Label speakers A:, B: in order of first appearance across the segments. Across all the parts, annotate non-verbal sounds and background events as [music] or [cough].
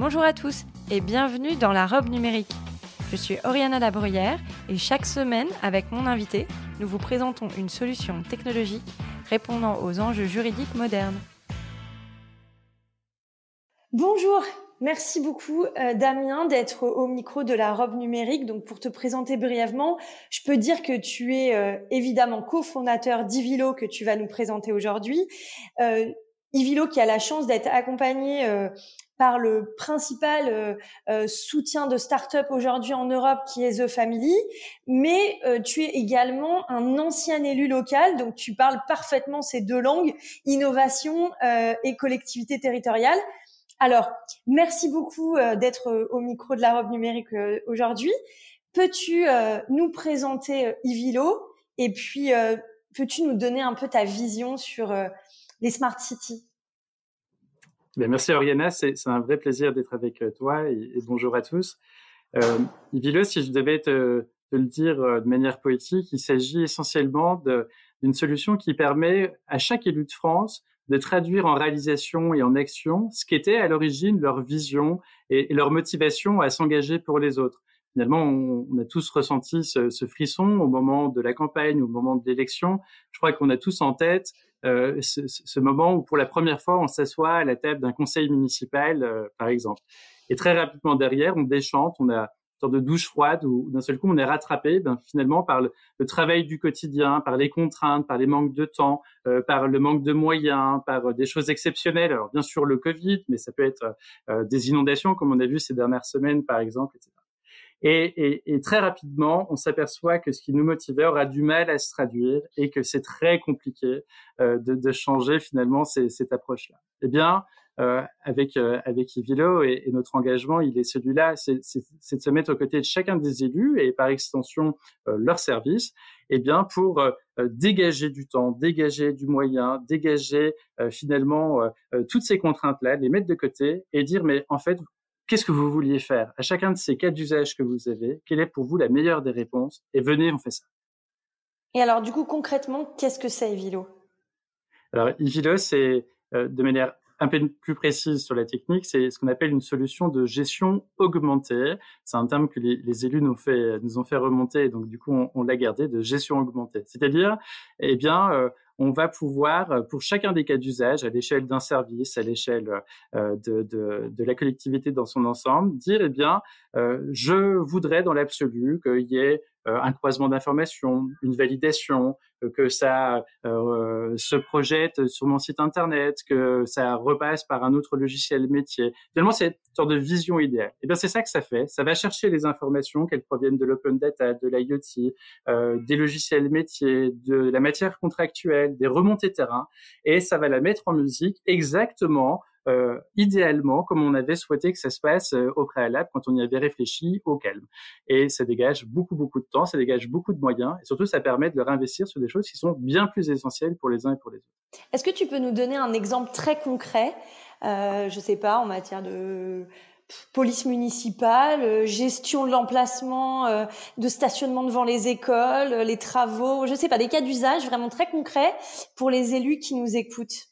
A: Bonjour à tous et bienvenue dans la robe numérique. Je suis Oriana Labruyère et chaque semaine, avec mon invité, nous vous présentons une solution technologique répondant aux enjeux juridiques modernes. Bonjour, merci beaucoup euh, Damien d'être au micro de la robe numérique. Donc pour te présenter brièvement, je peux dire que tu es euh, évidemment cofondateur d'Ivilo que tu vas nous présenter aujourd'hui. Euh, Ivilo qui a la chance d'être accompagné par le principal euh, euh, soutien de start-up aujourd'hui en Europe qui est The Family, mais euh, tu es également un ancien élu local, donc tu parles parfaitement ces deux langues, innovation et collectivité territoriale. Alors, merci beaucoup d'être au micro de la robe numérique aujourd'hui. Peux-tu nous présenter Ivilo et puis peux-tu nous donner un peu ta vision sur les smart cities?
B: Ben, merci Oriana, c'est un vrai plaisir d'être avec euh, toi et, bonjour à tous. Euh, Ivilo, si je devais te, te le dire euh, de manière poétique, il s'agit essentiellement d'une solution qui permet à chaque élu de France de traduire en réalisation et en action ce qu'était à l'origine leur vision et, leur motivation à s'engager pour les autres. Finalement, on, a tous ressenti ce, ce, frisson au moment de la campagne, au moment de l'élection. Je crois qu'on a tous en tête euh, ce, ce, moment où pour la première fois on s'assoit à la table d'un conseil municipal, euh, par exemple. Et très rapidement derrière, on déchante, on a une sorte de douche froide où d'un seul coup on est rattrapé ben, finalement par le, travail du quotidien, par les contraintes, par les manques de temps, euh, par le manque de moyens, par des choses exceptionnelles. Alors bien sûr le Covid, mais ça peut être des inondations comme on a vu ces dernières semaines par exemple, etc. Et, et, et, très rapidement, on s'aperçoit que ce qui nous motivait aura du mal à se traduire et que c'est très compliqué euh, de, de, changer finalement ces, cette approche-là. Eh bien, euh, avec euh, avec Ivilo et, et, notre engagement, il est celui-là, c'est de se mettre aux côtés de chacun des élus et par extension euh, leur service, eh bien pour euh, dégager du temps, dégager du moyen, dégager finalement toutes ces contraintes-là, les mettre de côté et dire mais en fait Qu'est-ce que vous vouliez faire? À chacun de ces cas d'usage que vous avez, quelle est pour vous la meilleure des réponses? Et venez, on fait ça.
A: Et alors, du coup, concrètement, qu'est-ce que c'est Evilo
B: Alors, Evilo, c'est euh, de manière un peu plus précise sur la technique, c'est ce qu'on appelle une solution de gestion augmentée. C'est un terme que les, les, élus nous, fait, nous ont fait remonter, donc du coup on, on l'a gardé de gestion augmentée. C'est-à-dire, eh bien, euh, on va pouvoir, euh, pour chacun des cas d'usage, à l'échelle d'un service, à l'échelle euh, de, de, de, la collectivité dans son ensemble, dire, eh bien, euh, je voudrais dans l'absolu qu'il y ait euh, un croisement d'informations, une validation, euh, que ça euh, se projette sur mon site internet, que ça repasse par un autre logiciel métier. Finalement, c'est une sorte de vision idéale. Et eh bien, c'est ça que ça fait. Ça va chercher les informations, qu'elles proviennent de l'open data, de l'IoT, euh, des logiciels métiers, de la matière contractuelle, des remontées terrain, et ça va la mettre en musique exactement euh, idéalement comme on avait souhaité que ça se passe euh, au préalable quand on y avait réfléchi au calme. Et ça dégage beaucoup, beaucoup de temps, ça dégage beaucoup de moyens et surtout ça permet de réinvestir sur des choses qui sont bien plus essentielles pour les uns et pour les autres.
A: Est-ce que tu peux nous donner un exemple très concret, euh, je sais pas, en matière de police municipale, euh, gestion de l'emplacement, de stationnement devant les écoles, les travaux, je sais pas, des cas d'usage vraiment très concrets pour les élus qui nous écoutent?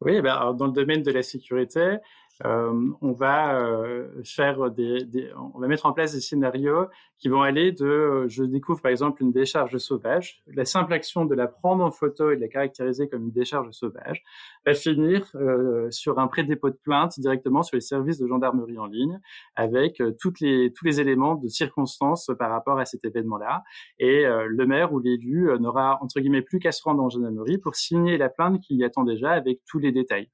B: Oui, ben, dans le domaine de la sécurité, euh, on va euh, faire des, des, on va mettre en place des scénarios qui vont aller de, euh, je découvre par exemple une décharge sauvage, la simple action de la prendre en photo et de la caractériser comme une décharge sauvage, va finir euh, sur un pré-dépôt de plainte directement sur les services de gendarmerie en ligne, avec euh, toutes les, tous les éléments de circonstance par rapport à cet événement-là. Et le maire ou l'élu n'aura entre guillemets plus qu'à se rendre en gendarmerie pour signer la plainte qui y attend déjà avec tous les détails.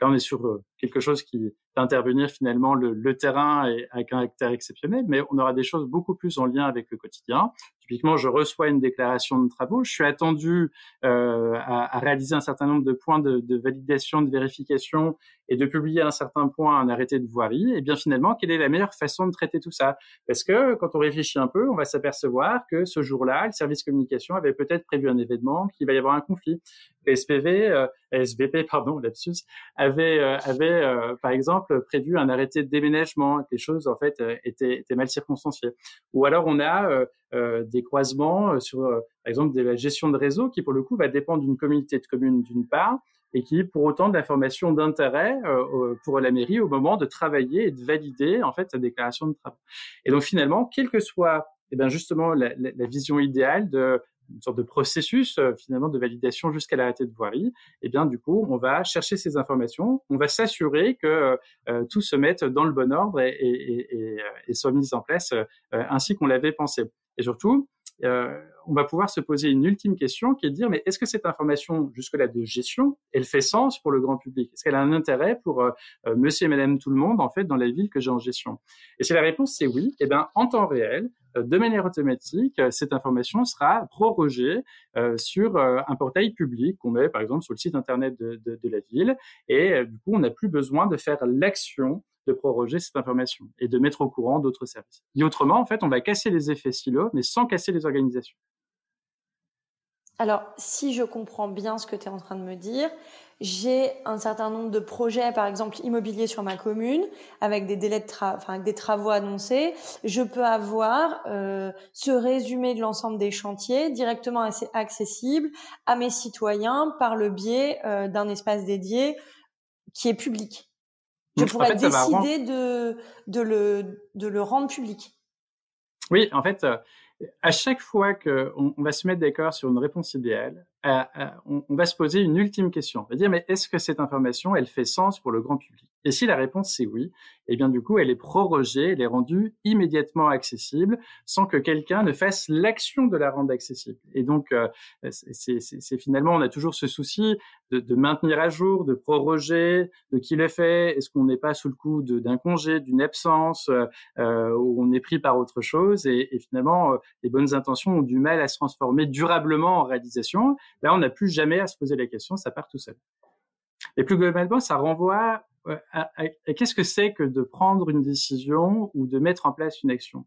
B: Là, on est sur euh, quelque chose qui d'intervenir finalement le, le terrain avec un caractère exceptionnel, mais on aura des choses beaucoup plus en lien avec le quotidien. Typiquement, je reçois une déclaration de travaux, je suis attendu euh, à, à, réaliser un certain nombre de points de, de, validation, de vérification et de publier à un certain point un arrêté de voirie. Et bien finalement, quelle est la meilleure façon de traiter tout ça? Parce que quand on réfléchit un peu, on va s'apercevoir que ce jour-là, le service communication avait peut-être prévu un événement, qu'il va y avoir un conflit. SPV, euh, SVP, pardon, lapsus, avait, euh, avait euh, par exemple prévu un arrêté de déménagement, que les choses en fait étaient, étaient mal circonstanciées. Ou alors on a des croisements sur, par exemple, de la gestion de réseau qui pour le coup va dépendre d'une communauté de communes d'une part et qui pour autant de l'information d'intérêt pour la mairie au moment de travailler et de valider en fait sa déclaration de travaux. Et donc finalement, quelle que soit eh bien justement la, vision idéale de une sorte de processus euh, finalement de validation jusqu'à l'arrêté de voirie, et eh bien du coup, on va chercher ces informations, on va s'assurer que euh, tout se mette dans le bon ordre et, et, et, et soit mis en place euh, ainsi qu'on l'avait pensé. Et surtout, euh, on va pouvoir se poser une ultime question qui est de dire mais est-ce que cette information jusque-là de gestion, elle fait sens pour le grand public? Est-ce qu'elle a un intérêt pour euh, monsieur et madame tout le monde en fait dans la ville que j'ai en gestion? Et si la réponse c'est oui, eh bien en temps réel, de manière automatique, cette information sera prorogée euh, sur euh, un portail public qu'on met par exemple sur le site internet de, de, de la ville. Et euh, du coup, on n'a plus besoin de faire l'action de proroger cette information et de mettre au courant d'autres services. Et autrement, en fait, on va casser les effets silos, mais sans casser les organisations.
A: Alors, si je comprends bien ce que tu es en train de me dire, j'ai un certain nombre de projets, par exemple immobiliers sur ma commune, avec des délais de travaux annoncés. Je peux avoir euh, ce résumé de l'ensemble des chantiers directement assez accessible à mes citoyens par le biais euh, d'un espace dédié qui est public. Je pourrais décider de, de, le, de le rendre public.
B: Oui, en fait, euh, à chaque fois qu'on on va se mettre d'accord sur une réponse idéale, euh, euh, on, on, va se poser une ultime question. On va dire, mais est-ce que cette information, elle fait sens pour le grand public? Et si la réponse c'est oui, eh bien du coup, elle est prorogée, elle est rendue immédiatement accessible, sans que quelqu'un ne fasse l'action de la rendre accessible. Et donc, euh, c'est finalement, on a toujours ce souci de, de, maintenir à jour, de proroger, de qui le fait, est-ce qu'on n'est pas sous le coup d'un congé, d'une absence, euh, où on est pris par autre chose, et, finalement, euh, les bonnes intentions ont du mal à se transformer durablement en réalisation. Là, on n'a plus jamais à se poser la question, ça part tout seul. Et plus globalement, ça renvoie qu'est-ce que c'est que de prendre une décision ou de mettre en place une action?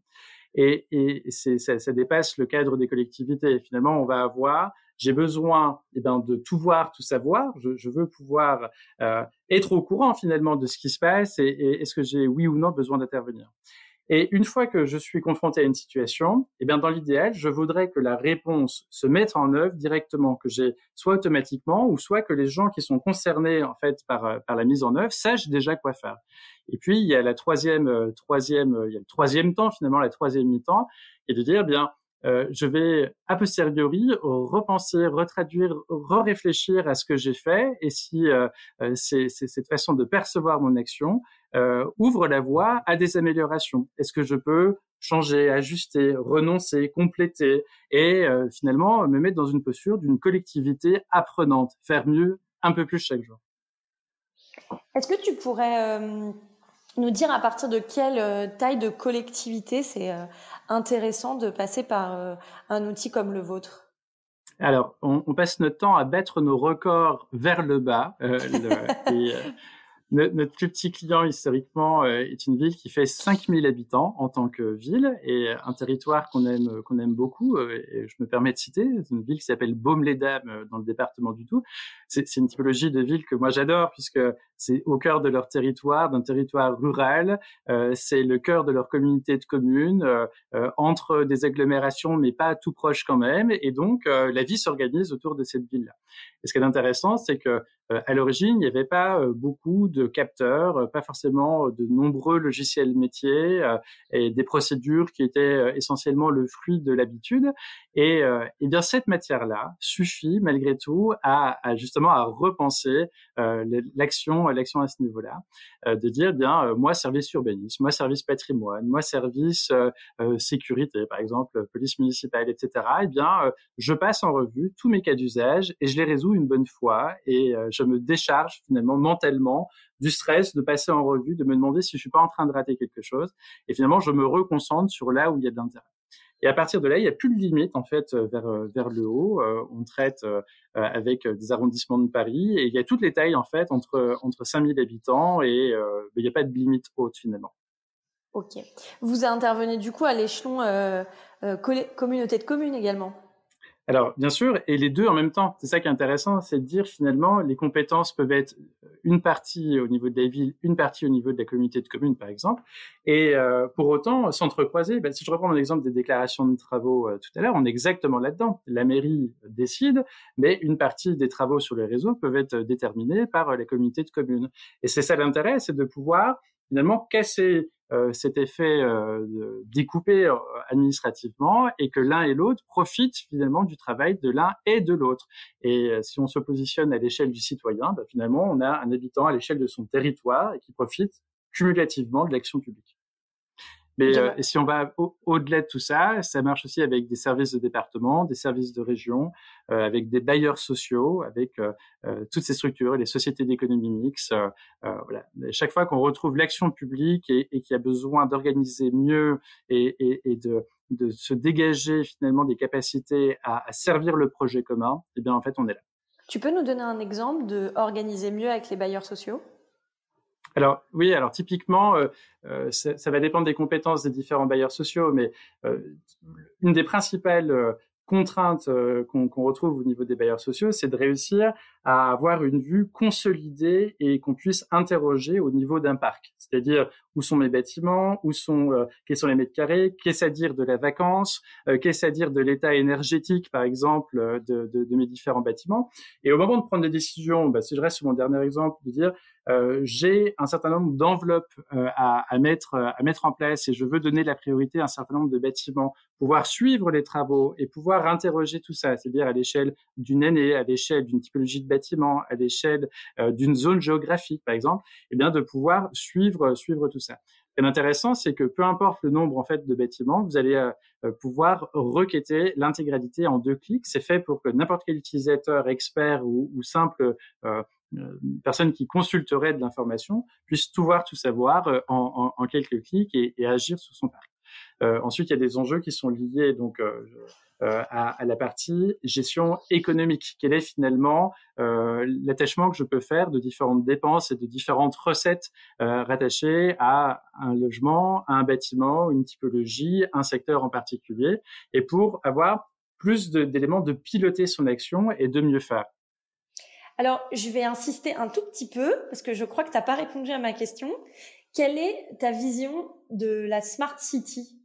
B: Et, et ça, ça, dépasse le cadre des collectivités. Finalement, on va avoir, j'ai besoin eh ben, de tout voir, tout savoir. Je, je veux pouvoir euh, être au courant finalement de ce qui se passe et, et est-ce que j'ai oui ou non besoin d'intervenir? Et une fois que je suis confronté à une situation, eh bien, dans l'idéal, je voudrais que la réponse se mette en œuvre directement, que j'ai soit automatiquement ou soit que les gens qui sont concernés, en fait, par, euh, par la mise en œuvre sachent déjà quoi faire. Et puis, il y a la troisième, euh, troisième, euh, il y a le troisième temps, finalement, la troisième mi-temps, est de dire, eh bien, euh, je vais a posteriori repenser, retraduire, re-réfléchir à ce que j'ai fait et si euh, c'est cette façon de percevoir mon action euh, ouvre la voie à des améliorations. Est-ce que je peux changer, ajuster, renoncer, compléter et euh, finalement me mettre dans une posture d'une collectivité apprenante, faire mieux un peu plus chaque jour?
A: Est-ce que tu pourrais euh, nous dire à partir de quelle euh, taille de collectivité c'est euh, intéressant de passer par un outil comme le vôtre?
B: Alors, on, on, passe notre temps à battre nos records vers le bas. Le, [laughs] et, notre plus petit client historiquement euh, est une ville qui fait 5000 habitants en tant que ville et un territoire qu'on aime qu'on aime beaucoup. Euh, et je me permets de citer, une ville qui s'appelle Baume-les-Dames euh, dans le département du Doubs. C'est une typologie de ville que moi j'adore puisque c'est au cœur de leur territoire, d'un territoire rural. Euh, c'est le cœur de leur communauté de communes, euh, entre des agglomérations, mais pas tout proche quand même. Et donc, euh, la vie s'organise autour de cette ville-là. Et ce qui est intéressant, c'est que à l'origine, il n'y avait pas beaucoup de capteurs, pas forcément de nombreux logiciels métiers et des procédures qui étaient essentiellement le fruit de l'habitude. Et, et bien cette matière-là suffit malgré tout à, à justement à repenser l'action, l'action à ce niveau-là, de dire bien moi service urbanisme, moi service patrimoine, moi service sécurité, par exemple police municipale, etc. Eh bien je passe en revue tous mes cas d'usage et je les résous une bonne fois et je je me décharge finalement mentalement du stress, de passer en revue, de me demander si je suis pas en train de rater quelque chose. Et finalement, je me reconcentre sur là où il y a de l'intérêt. Et à partir de là, il n'y a plus de limite en fait euh, vers euh, vers le haut. Euh, on traite avec des arrondissements de Paris et il y a toutes les tailles en fait entre entre 5000 habitants et il n'y a pas de limite haute finalement.
A: Ok. Vous intervenez du coup à l'échelon communauté de communes également?
B: Alors, bien sûr, et les deux en même temps. C'est ça qui est intéressant, c'est de dire finalement, les compétences peuvent être une partie au niveau de la ville, une partie au niveau de la communauté de communes, par exemple. Et euh, pour autant, s'entrecroiser, ben, si je reprends mon exemple des déclarations de travaux euh, tout à l'heure, on est exactement là-dedans. La mairie décide, mais une partie des travaux sur les réseaux peuvent être déterminés par la communauté de communes. Et c'est ça l'intérêt, c'est de pouvoir finalement casser euh, cet effet euh, découpé euh, administrativement et que l'un et l'autre profitent finalement du travail de l'un et de l'autre. Et si on se positionne à l'échelle du citoyen, bah, finalement, on a un habitant à l'échelle de son territoire et qui profite cumulativement de l'action publique. Mais euh, si on va au-delà de tout ça, ça marche aussi avec des services de département, des services de région, euh, avec des bailleurs sociaux, avec euh, toutes ces structures, les sociétés d'économie mixte. voilà. chaque fois qu'on retrouve l'action publique et, et qu'il y a besoin d'organiser mieux et, et, et de, de, se dégager finalement des capacités à, à, servir le projet commun, eh bien en fait on est là.
A: Tu peux nous donner un exemple de organiser mieux avec les bailleurs sociaux?
B: Alors oui, alors typiquement, euh, euh, ça, va dépendre des compétences des différents bailleurs sociaux, mais euh, une des principales contrainte euh, qu'on retrouve au niveau des bailleurs sociaux, c'est de réussir à avoir une vue consolidée et qu'on puisse interroger au niveau d'un parc. C'est-à-dire où sont mes bâtiments, où sont, euh, quels sont les mètres carrés, qu'est-ce à dire de la vacance, euh, qu'est-ce à dire de l'état énergétique, par exemple, de, de, de, mes différents bâtiments. Et au moment de prendre des décisions, bah, si je reste sur mon dernier exemple, de dire euh, j'ai un certain nombre d'enveloppes à, à, mettre à mettre en place et je veux donner la priorité à un certain nombre de bâtiments, pouvoir suivre les travaux et pouvoir interroger tout ça, c'est-à-dire à, l'échelle d'une année, à l'échelle d'une typologie de bâtiment, à l'échelle euh, d'une zone géographique, par exemple, et eh bien de pouvoir suivre suivre tout ça. Et l'intéressant, c'est que peu importe le nombre en fait de bâtiments, vous allez euh, euh, pouvoir requêter l'intégralité en deux clics. C'est fait pour que n'importe quel utilisateur, expert ou, simple personne qui consulterait de l'information puisse tout voir, tout savoir en, quelques clics et, agir sur son parc. Euh, ensuite, il y a des enjeux qui sont liés donc euh, à, à, la partie gestion économique. Quel est finalement euh, l'attachement que je peux faire de différentes dépenses et de différentes recettes euh, rattachées à un logement, à un bâtiment, une typologie, un secteur en particulier, et pour avoir plus d'éléments de, de piloter son action et de mieux faire?
A: Alors, je vais insister un tout petit peu parce que je crois que tu n'as pas répondu à ma question. Quelle est ta vision de la Smart City?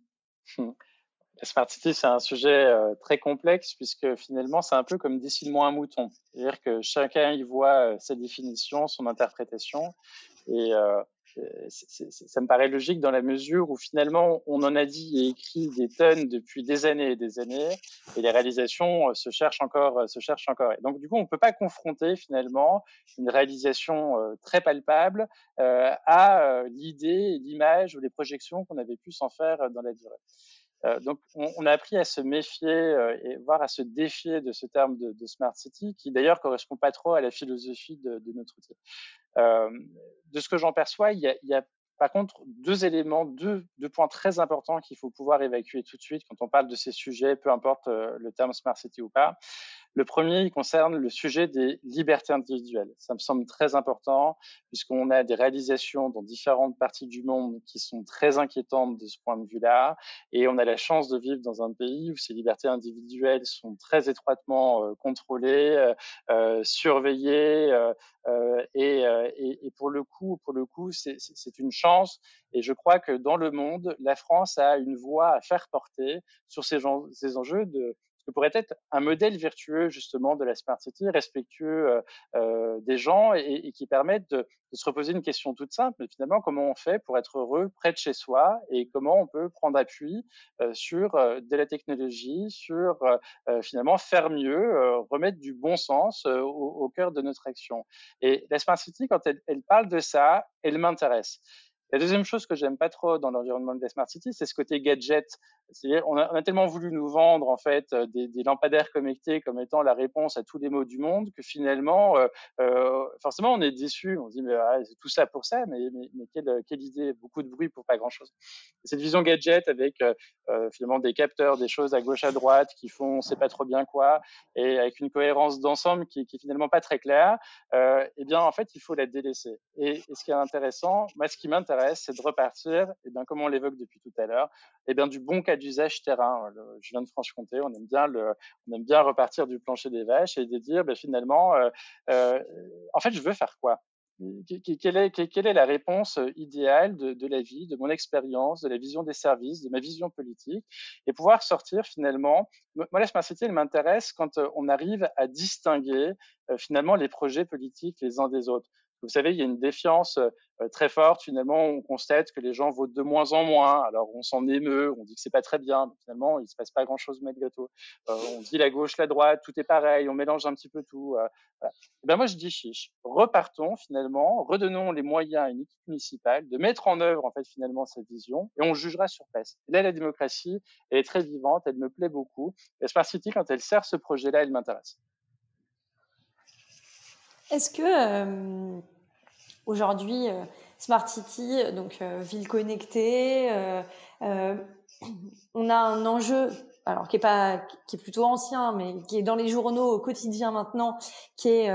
C: La Smart City, c'est un sujet euh, très complexe puisque finalement, c'est un peu comme décide-moi un mouton. C'est-à-dire que chacun y voit euh, sa définition, son interprétation. Et euh, ça me paraît logique dans la mesure où finalement, on en a dit et écrit des tonnes depuis des années et des années, et les réalisations se cherchent encore, se cherchent encore. Et donc, du coup, on ne peut pas confronter finalement une réalisation très palpable à l'idée, l'image ou les projections qu'on avait pu s'en faire dans la durée. Euh, donc, on, a appris à se méfier euh, et voire à se défier de ce terme de, smart city, qui d'ailleurs correspond pas trop à la philosophie de, notre outil. Euh, de ce que j'en perçois, il y a, par contre, deux éléments, deux points très importants qu'il faut pouvoir évacuer tout de suite quand on parle de ces sujets, peu importe le terme smart city ou pas. Le premier, il concerne le sujet des libertés individuelles. Ça me semble très important puisqu'on a des réalisations dans différentes parties du monde qui sont très inquiétantes de ce point de vue-là. Et on a la chance de vivre dans un pays où ces libertés individuelles sont très étroitement euh, contrôlées, euh, euh surveillées. Euh, et, et, et, pour le coup, pour le coup, c'est une chance. Et je crois que dans le monde, la France a une voix à faire porter sur ces, gens, ces enjeux de que pourrait être un modèle vertueux justement de la smart city, respectueux euh, euh des gens et, et qui permette de, de, se reposer une question toute simple. Finalement, comment on fait pour être heureux près de chez soi et comment on peut prendre appui euh, sur euh, de la technologie, sur euh, finalement faire mieux, remettre du bon sens au, au, cœur de notre action. Et la smart city, quand elle, elle parle de ça, elle m'intéresse.
B: La deuxième chose que j'aime pas trop dans l'environnement de la Smart City, c'est ce côté gadget. On a, tellement voulu nous vendre en fait euh, des, des, lampadaires connectés comme étant la réponse à tous les maux du monde que finalement, euh, euh, forcément, on est déçu. On se dit mais ah, c'est tout ça pour ça, mais, quelle, idée, beaucoup de bruit pour pas grand-chose. Cette vision gadget avec finalement des capteurs, des choses à gauche à droite qui font on sait pas trop bien quoi, et avec une cohérence d'ensemble qui, qui est finalement pas très claire. eh bien, en fait, il faut la délaisser. Et ce qui est intéressant, moi, ce qui m'intéresse c'est de repartir, et bien comme on l'évoque depuis tout à l'heure, et bien du bon cas d'usage terrain. je viens de Franche-Comté, on aime bien on aime bien repartir du plancher des vaches et de dire ben, finalement, euh, euh, en fait, je veux faire quoi? Quelle est, la réponse idéale de, la vie, de mon expérience, de la vision des services, de ma vision politique, et pouvoir sortir finalement. Moi, Smart City, elle m'intéresse quand on arrive à distinguer finalement les projets politiques les uns des autres. Vous savez, il y a une défiance euh, très forte. Finalement, on constate que les gens votent de moins en moins. Alors, on s'en émeut, on dit que c'est pas très bien. Finalement, il se passe pas grand-chose malgré tout. Euh, on dit la gauche, la droite, tout est pareil. On mélange un petit peu tout. Euh. Et ben moi, je dis chiche. Repartons finalement, redonnons les moyens à une équipe municipale de mettre en œuvre en fait finalement cette vision, et on jugera sur place. là, la démocratie, elle est très vivante, elle me plaît beaucoup. Et Smart City, quand elle sert ce projet-là, elle m'intéresse.
A: Est-ce que Aujourd'hui, euh, Smart City, donc euh, ville connectée, euh, [clears throat] on a un enjeu alors qui est pas qui est plutôt ancien mais qui est dans les journaux au quotidien maintenant qui est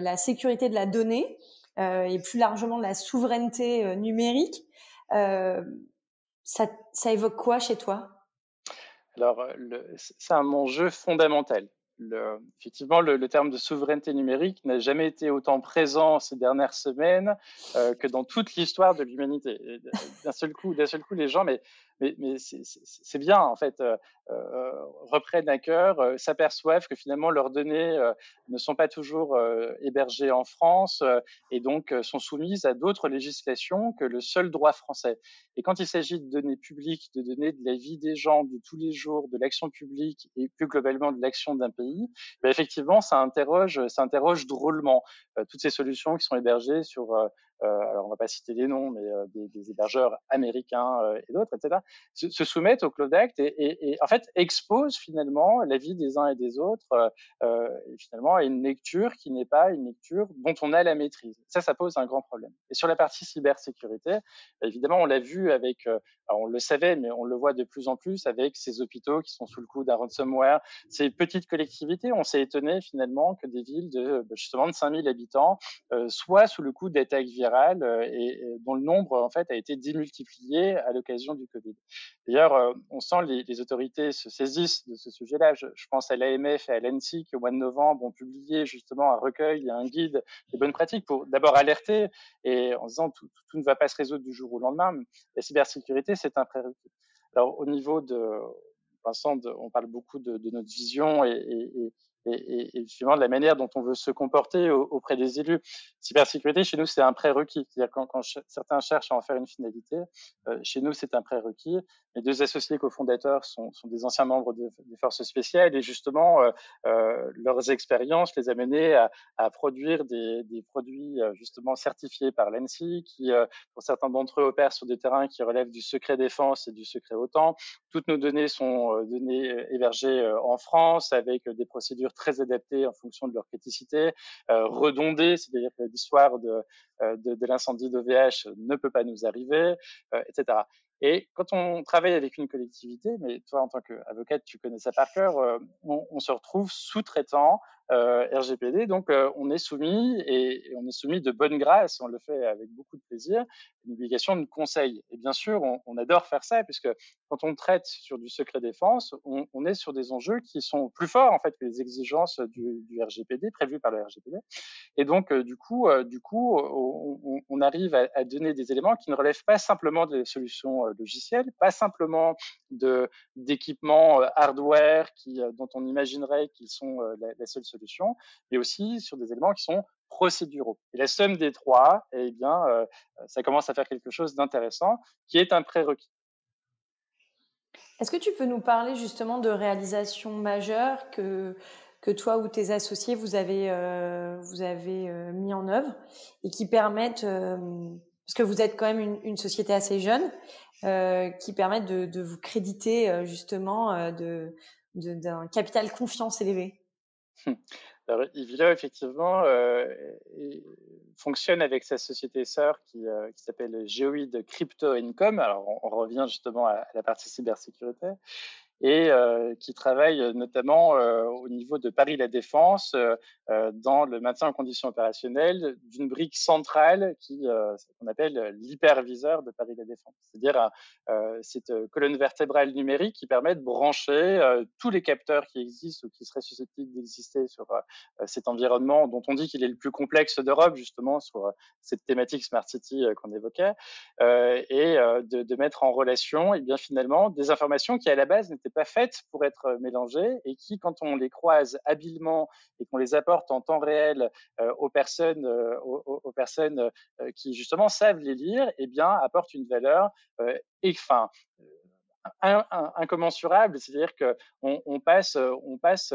A: la sécurité de la donnée et plus largement de la souveraineté numérique. Ça, ça évoque quoi chez toi?
B: Alors c'est un enjeu fondamental le, effectivement, le, le, terme de souveraineté numérique n'a jamais été autant présent ces dernières semaines euh, que dans toute l'histoire de l'humanité. D'un seul coup, d'un seul coup, les gens, mais mais, mais c'est bien en fait euh, euh, reprennent à cœur, euh, s'aperçoivent que finalement leurs données euh, ne sont pas toujours euh, hébergées en France et donc sont soumises à d'autres législations que le seul droit français. Et quand il s'agit de données publiques, de données de la vie des gens de tous les jours, de l'action publique et plus globalement de l'action d'un pays, ben effectivement ça interroge, ça interroge drôlement toutes ces solutions qui sont hébergées sur euh, alors on va pas citer les noms, mais euh, des, des, hébergeurs américains euh, et d'autres, etc., se, se, soumettent au Cloud Act et, et, et, en fait exposent finalement la vie des uns et des autres et finalement à une lecture qui n'est pas une lecture dont on a la maîtrise. Ça, ça pose un grand problème. Et sur la partie cybersécurité, évidemment, on l'a vu avec, alors on le savait, mais on le voit de plus en plus avec ces hôpitaux qui sont sous le coup d'un ransomware, ces petites collectivités. On s'est étonné finalement que des villes de bah, justement de 5000 habitants soient sous le coup d'attaques virales euh, et, dont le nombre en fait a été démultiplié à l'occasion du Covid. D'ailleurs, euh, on sent les, les, autorités se saisissent de ce sujet-là. Je, pense à l'AMF et à l'ANSI qui au mois de novembre ont publié justement un recueil, un guide des bonnes pratiques pour d'abord alerter et en disant tout, tout, ne va pas se résoudre du jour au lendemain. La cybersécurité, c'est un prérequis. Alors au niveau de, on parle beaucoup de, notre vision et, et, et, et, de la manière dont on veut se comporter auprès des élus. Cybersécurité, chez nous, c'est un prérequis. C'est-à-dire quand, quand certains cherchent à en faire une finalité, euh, chez nous, c'est un prérequis. Mes deux associés cofondateurs sont, sont des anciens membres de, des forces spéciales et justement, euh, euh, leurs expériences les a menés à, à produire des, des, produits euh, justement certifiés par l'ANSI, qui, euh, pour certains d'entre eux, opèrent sur des terrains qui relèvent du secret défense et du secret OTAN. Toutes nos données sont données hébergées en France avec des procédures très adaptés en fonction de leur criticité, euh, redondés, c'est-à-dire que l'histoire de, euh, de, de l'incendie d'OVH ne peut pas nous arriver, euh, etc. Et quand on travaille avec une collectivité, mais toi en tant qu'avocate, tu connais ça par cœur, on, se retrouve sous-traitant RGPD, donc on est soumis et, on est soumis de bonne grâce, on le fait avec beaucoup de plaisir, une obligation de conseil. Et bien sûr, on, adore faire ça puisque quand on traite sur du secret défense, on, est sur des enjeux qui sont plus forts en fait que les exigences du, RGPD prévues par le RGPD. Et donc euh, du coup, du coup, on, arrive à, donner des éléments qui ne relèvent pas simplement des solutions euh, logiciels, pas simplement de d'équipements euh, hardware qui, euh, dont on imaginerait qu'ils sont la, seule solution, mais aussi sur des éléments qui sont procéduraux. Et la somme des trois, eh bien, ça commence à faire quelque chose d'intéressant, qui est un prérequis.
A: Est-ce que tu peux nous parler justement de réalisations majeures que que toi ou tes associés vous avez euh, vous avez euh, mis en œuvre et qui permettent euh, parce que vous êtes quand même une, une société assez jeune, euh, qui permettent de, de, vous créditer euh, justement euh, de d'un capital confiance élevé? [laughs]
B: Alors, Ivilo, effectivement, euh, fonctionne avec sa société sœur qui, euh, qui s'appelle Geoid Crypto Income. Alors, on, revient justement à, la partie cybersécurité et euh, qui travaille euh, notamment euh, au niveau de Paris La Défense dans le maintien en conditions opérationnelles d'une brique centrale qui qu'on appelle l'hyperviseur de Paris La Défense, c'est-à-dire cette colonne vertébrale numérique qui permet de brancher tous les capteurs qui existent ou qui seraient susceptibles d'exister sur cet environnement dont on dit qu'il est le plus complexe d'Europe justement sur cette thématique Smart City qu'on évoquait et de, de, mettre en relation et eh bien finalement des informations qui à la base n'étaient pas faites pour être euh, mélangées et qui, quand on les croise habilement et qu'on les apporte en temps réel euh, aux personnes, euh, aux, personnes qui justement savent les lire, eh bien, apportent une valeur et, enfin, incommensurable, c'est-à-dire que on, on, passe, on passe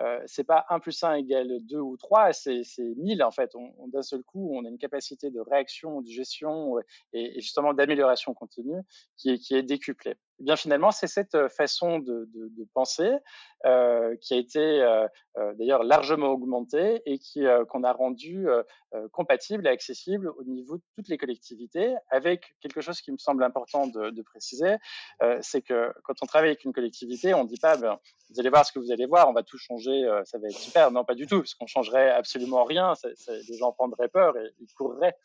B: euh, c'est pas 1 plus 1 égale 2 ou 3, c'est 1000 en fait. On, on D'un seul coup, on a une capacité de réaction, de gestion et, et justement d'amélioration continue qui est, qui est décuplée. Et eh bien finalement, c'est cette euh, façon de, de, de penser euh, qui a été euh, euh d'ailleurs largement augmentée et qui euh, qu'on a rendu compatible et accessible au niveau de toutes les collectivités, avec quelque chose qui me semble important de, de préciser, c'est que quand on travaille avec une collectivité, on dit pas ben, vous allez voir ce que vous allez voir, on va tout changer, euh, ça va être super. Non, pas du tout, parce qu'on changerait absolument rien. Les gens prendraient peur et ils courraient.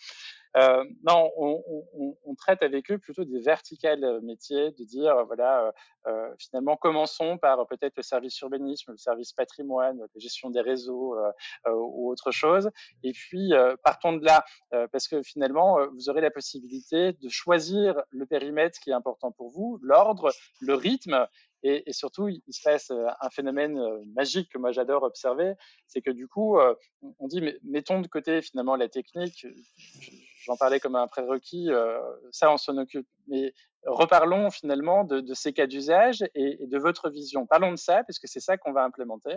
B: Euh, non, on, traite avec eux plutôt des verticales métiers, de dire euh, voilà, euh, euh, finalement commençons par peut-être le service urbanisme, le service patrimoine, la gestion des réseaux euh, ou autre chose, et puis partons de là parce que finalement vous aurez la possibilité de choisir le périmètre qui est important pour vous, l'ordre, le rythme et, surtout, il se passe un phénomène magique que moi j'adore observer, c'est que du coup, on dit, mais mettons de côté finalement la technique j'en parlais comme un prérequis, euh, ça on s'en occupe. Mais reparlons finalement de, ces cas d'usage et, de votre vision. Parlons de ça, puisque c'est ça qu'on va implémenter.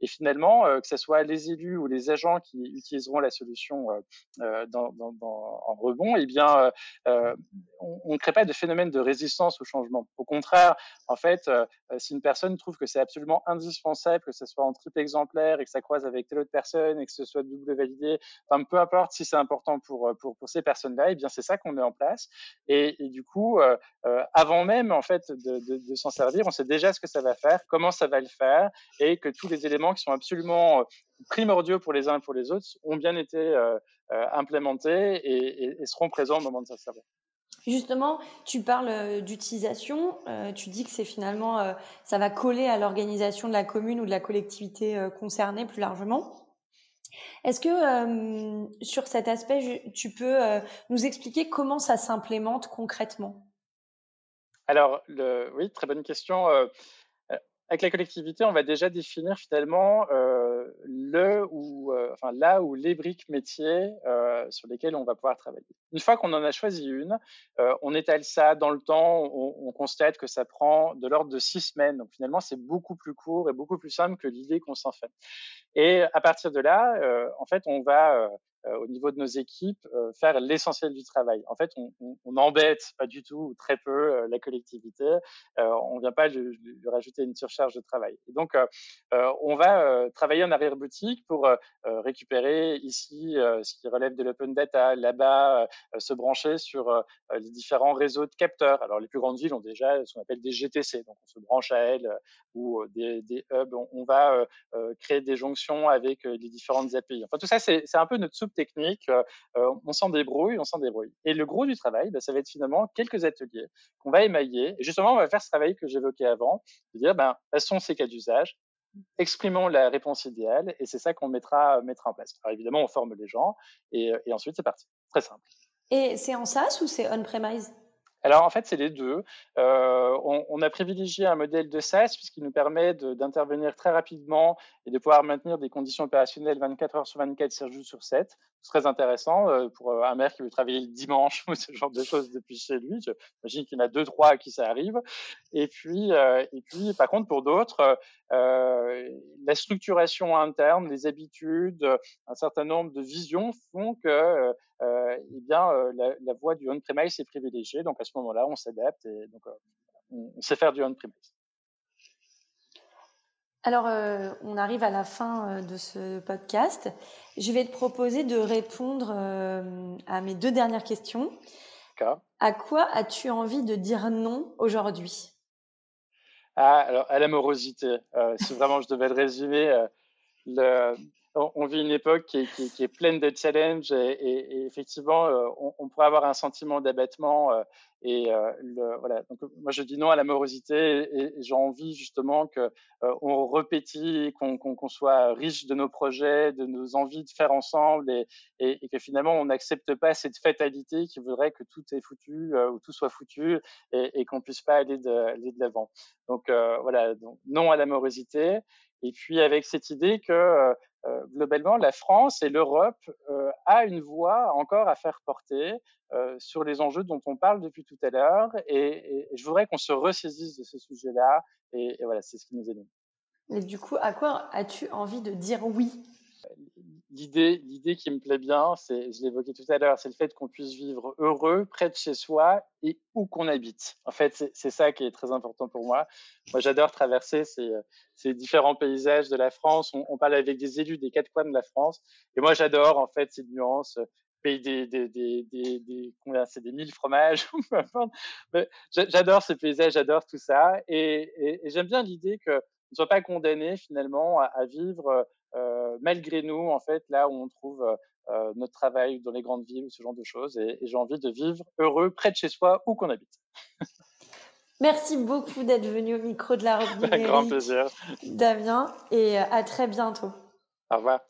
B: Et finalement, euh, que ce soit les élus ou les agents qui utiliseront la solution euh, euh en rebond, eh bien, on ne crée pas de phénomène de résistance au changement. Au contraire, en fait, si une personne trouve que c'est absolument indispensable que ce soit en triple exemplaire et que ça croise avec telle autre personne et que ce soit double validé, peu importe si c'est important pour, pour, pour ces personnes-là, eh bien, c'est ça qu'on met en place. Et, du coup, avant même en fait de, s'en servir, on sait déjà ce que ça va faire, comment ça va le faire, et que tous les éléments qui sont absolument euh, primordiaux pour les uns et pour les autres ont bien été euh, euh, implémentés et, seront présents au moment de s'en servir.
A: Justement, tu parles d'utilisation, euh, tu dis que c'est finalement, euh, ça va coller à l'organisation de la commune ou de la collectivité euh, concernée plus largement. Est-ce que euh, sur cet aspect, tu peux euh, nous expliquer comment ça s'implémente concrètement?
B: Alors, oui, très bonne question. Euh, avec la collectivité, on va déjà définir finalement euh, le ou euh, enfin là où les briques métiers euh, sur lesquelles on va pouvoir travailler. Une fois qu'on en a choisi une, euh, on étale ça dans le temps. On, on constate que ça prend de l'ordre de six semaines. Donc finalement, c'est beaucoup plus court et beaucoup plus simple que l'idée qu'on s'en fait. Et à partir de là, euh, en fait, on va euh, au niveau de nos équipes, euh, faire l'essentiel du travail. En fait, on, on, embête pas du tout ou très peu euh, la collectivité. on vient pas lui, rajouter une surcharge de travail. Et donc, on va travailler en arrière-boutique pour récupérer ici ce qui relève de l'open data, là-bas se brancher sur les différents réseaux de capteurs. Alors, les plus grandes villes ont déjà ce qu'on appelle des GTC, donc on se branche à elles ou des, hubs. On, on va créer des jonctions avec les différentes API. Enfin, tout ça, c'est un peu notre soupe technique, euh, euh, on s'en débrouille, on s'en débrouille. Et le gros du travail, bah, ça va être finalement quelques ateliers qu'on va émailler. Et justement, on va faire ce travail que j'évoquais avant, de dire, ben, sont ces cas d'usage, exprimons la réponse idéale, et c'est ça qu'on mettra, mettra en place. Alors évidemment, on forme les gens, et, et ensuite c'est parti. Très simple.
A: Et c'est en SaaS ou c'est on-premise?
B: Alors en fait, c'est les deux. Euh, on, on, a privilégié un modèle de SaaS puisqu'il nous permet d'intervenir très rapidement et de pouvoir maintenir des conditions opérationnelles 24 heures sur 24, 7 jours sur 7. C'est très intéressant euh, pour euh, un maire qui veut travailler le dimanche [laughs] ou ce genre de choses depuis chez lui. J'imagine qu'il y en a deux, trois à qui ça arrive. Et puis, euh, et puis par contre, pour d'autres, euh, la structuration interne, les habitudes, un certain nombre de visions font que eh bien, la, voie du on-premise est privilégiée. Donc, à ce moment-là, on s'adapte et donc, on, sait faire du on-premise.
A: Alors, on arrive à la fin de ce podcast. Je vais te proposer de répondre à mes deux dernières questions. À quoi as-tu envie de dire non aujourd'hui?
B: Ah, alors, à l'amorosité. si vraiment je devais le résumer, le, on, vit une époque qui est, pleine de challenges et, effectivement, euh, on, pourrait avoir un sentiment d'abattement. Euh, et euh, voilà. Donc, moi, je dis non à la morosité et, j'ai envie justement que on repétit, qu'on soit riche de nos projets, de nos envies de faire ensemble et, que finalement, on n'accepte pas cette fatalité qui voudrait que tout est foutu ou tout soit foutu et, qu'on puisse pas aller de l'avant. Donc voilà. Donc, non à la morosité. Et puis avec cette idée que euh, globalement, la France et l'Europe euh, a une voix encore à faire porter euh, sur les enjeux dont on parle depuis tout à l'heure. Et, je voudrais qu'on se ressaisisse de ce sujet-là. Et, voilà, c'est ce qui nous anime.
A: Et du coup, à quoi as-tu envie de dire oui?
B: L'idée, l'idée qui me plaît bien, c'est, je l'évoquais tout à l'heure, c'est le fait qu'on puisse vivre heureux près de chez soi et où qu'on habite. En fait, c'est, ça qui est très important pour moi. Moi, j'adore traverser ces, ces différents paysages de la France. On, parle avec des élus des quatre coins de la France. Et moi, j'adore, en fait, ces nuances pays des, des, des, des, des c'est des mille fromages. j'adore ces paysages, j'adore tout ça. Et, et, j'aime bien l'idée que ne soit pas condamné finalement à vivre euh, malgré nous, en fait, là où on trouve euh, euh, notre travail dans les grandes villes ou ce genre de choses. Et, j'ai envie de vivre heureux près de chez soi, où qu'on habite.
A: Merci beaucoup d'être venu au micro de la Robe [laughs]
B: Avec grand plaisir.
A: Damien, et à très bientôt.
B: Au revoir.